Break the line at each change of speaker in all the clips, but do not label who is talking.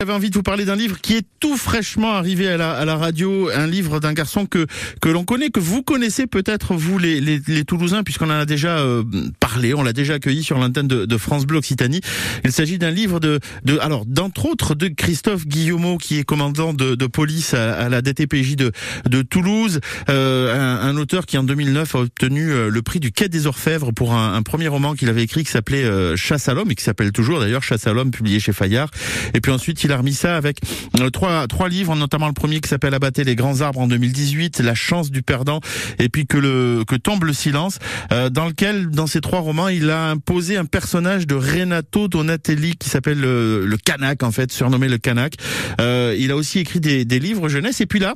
J'avais envie de vous parler d'un livre qui est tout fraîchement arrivé à la, à la radio, un livre d'un garçon que que l'on connaît, que vous connaissez peut-être vous les, les, les Toulousains, puisqu'on en a déjà euh, parlé, on l'a déjà accueilli sur l'antenne de, de, France Bleu Occitanie. Il s'agit d'un livre de, de alors d'entre autres de Christophe Guillaumeau, qui est commandant de, de police à, à, la DTPJ de, de Toulouse, euh, un, un, auteur qui en 2009 a obtenu euh, le prix du Quai des Orfèvres pour un, un premier roman qu'il avait écrit qui s'appelait euh, Chasse à l'homme et qui s'appelle toujours d'ailleurs Chasse à l'homme, publié chez Fayard. Et puis ensuite il a remis ça avec euh, trois trois livres, notamment le premier qui s'appelle Abattre les grands arbres en 2018, La chance du perdant, et puis que le que tombe le silence, euh, dans lequel dans ces trois romans il a imposé un personnage de Renato Donatelli qui s'appelle le, le Canac en fait, surnommé le Canac. Euh, il a aussi écrit des, des livres jeunesse, et puis là.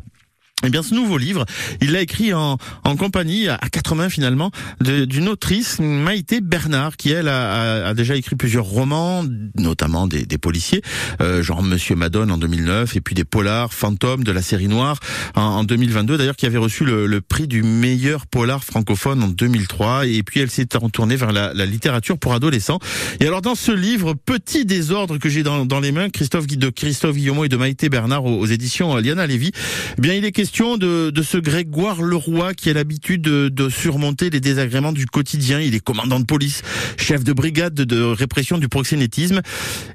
Eh bien, ce nouveau livre, il l'a écrit en, en compagnie, à 80 finalement, d'une autrice, Maïté Bernard, qui elle a, a, déjà écrit plusieurs romans, notamment des, des policiers, euh, genre Monsieur Madone en 2009, et puis des polars, Fantôme de la série noire en, en 2022, d'ailleurs qui avait reçu le, le, prix du meilleur polar francophone en 2003, et puis elle s'est tournée vers la, la, littérature pour adolescents. Et alors dans ce livre, Petit désordre que j'ai dans, dans, les mains, Christophe, de Christophe Guillaume et de Maïté Bernard aux, aux éditions Liana Lévy, eh bien il est question de, de ce Grégoire Leroy qui a l'habitude de, de, surmonter les désagréments du quotidien. Il est commandant de police, chef de brigade de répression du proxénétisme.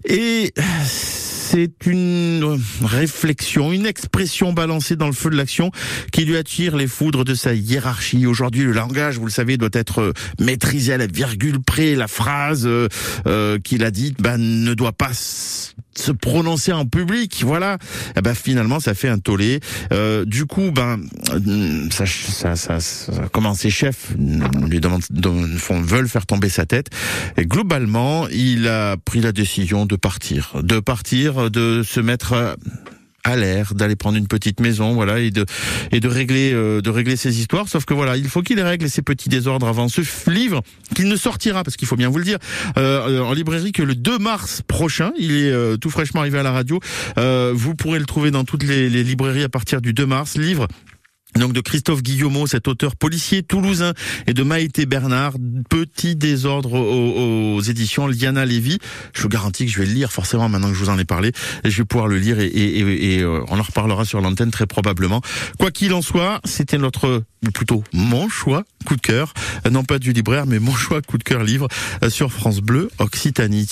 Et c'est une réflexion, une expression balancée dans le feu de l'action qui lui attire les foudres de sa hiérarchie. Aujourd'hui, le langage, vous le savez, doit être maîtrisé à la virgule près. La phrase euh, euh, qu'il a dite ben, ne doit pas se prononcer en public, voilà. Et eh ben finalement, ça fait un tollé. Euh, du coup, ben ça, ça, ça, ça comment ses chefs lui veulent faire tomber sa tête. Et globalement, il a pris la décision de partir, de partir, de se mettre à l'air, d'aller prendre une petite maison, voilà, et de et de régler euh, de régler ses histoires. Sauf que voilà, il faut qu'il règle ses petits désordres avant ce livre qu'il ne sortira, parce qu'il faut bien vous le dire, euh, en librairie que le 2 mars prochain. Il est euh, tout fraîchement arrivé à la radio. Euh, vous pourrez le trouver dans toutes les, les librairies à partir du 2 mars. Livre donc de Christophe Guillaumeau, cet auteur policier toulousain, et de Maïté Bernard, Petit désordre aux, éditions Liana Lévy. Je vous garantis que je vais le lire forcément maintenant que je vous en ai parlé. Je vais pouvoir le lire et, et, euh, on en reparlera sur l'antenne très probablement. Quoi qu'il en soit, c'était notre, ou plutôt mon choix, coup de cœur, non pas du libraire, mais mon choix coup de cœur livre euh, sur France Bleu Occitanie. Tiens,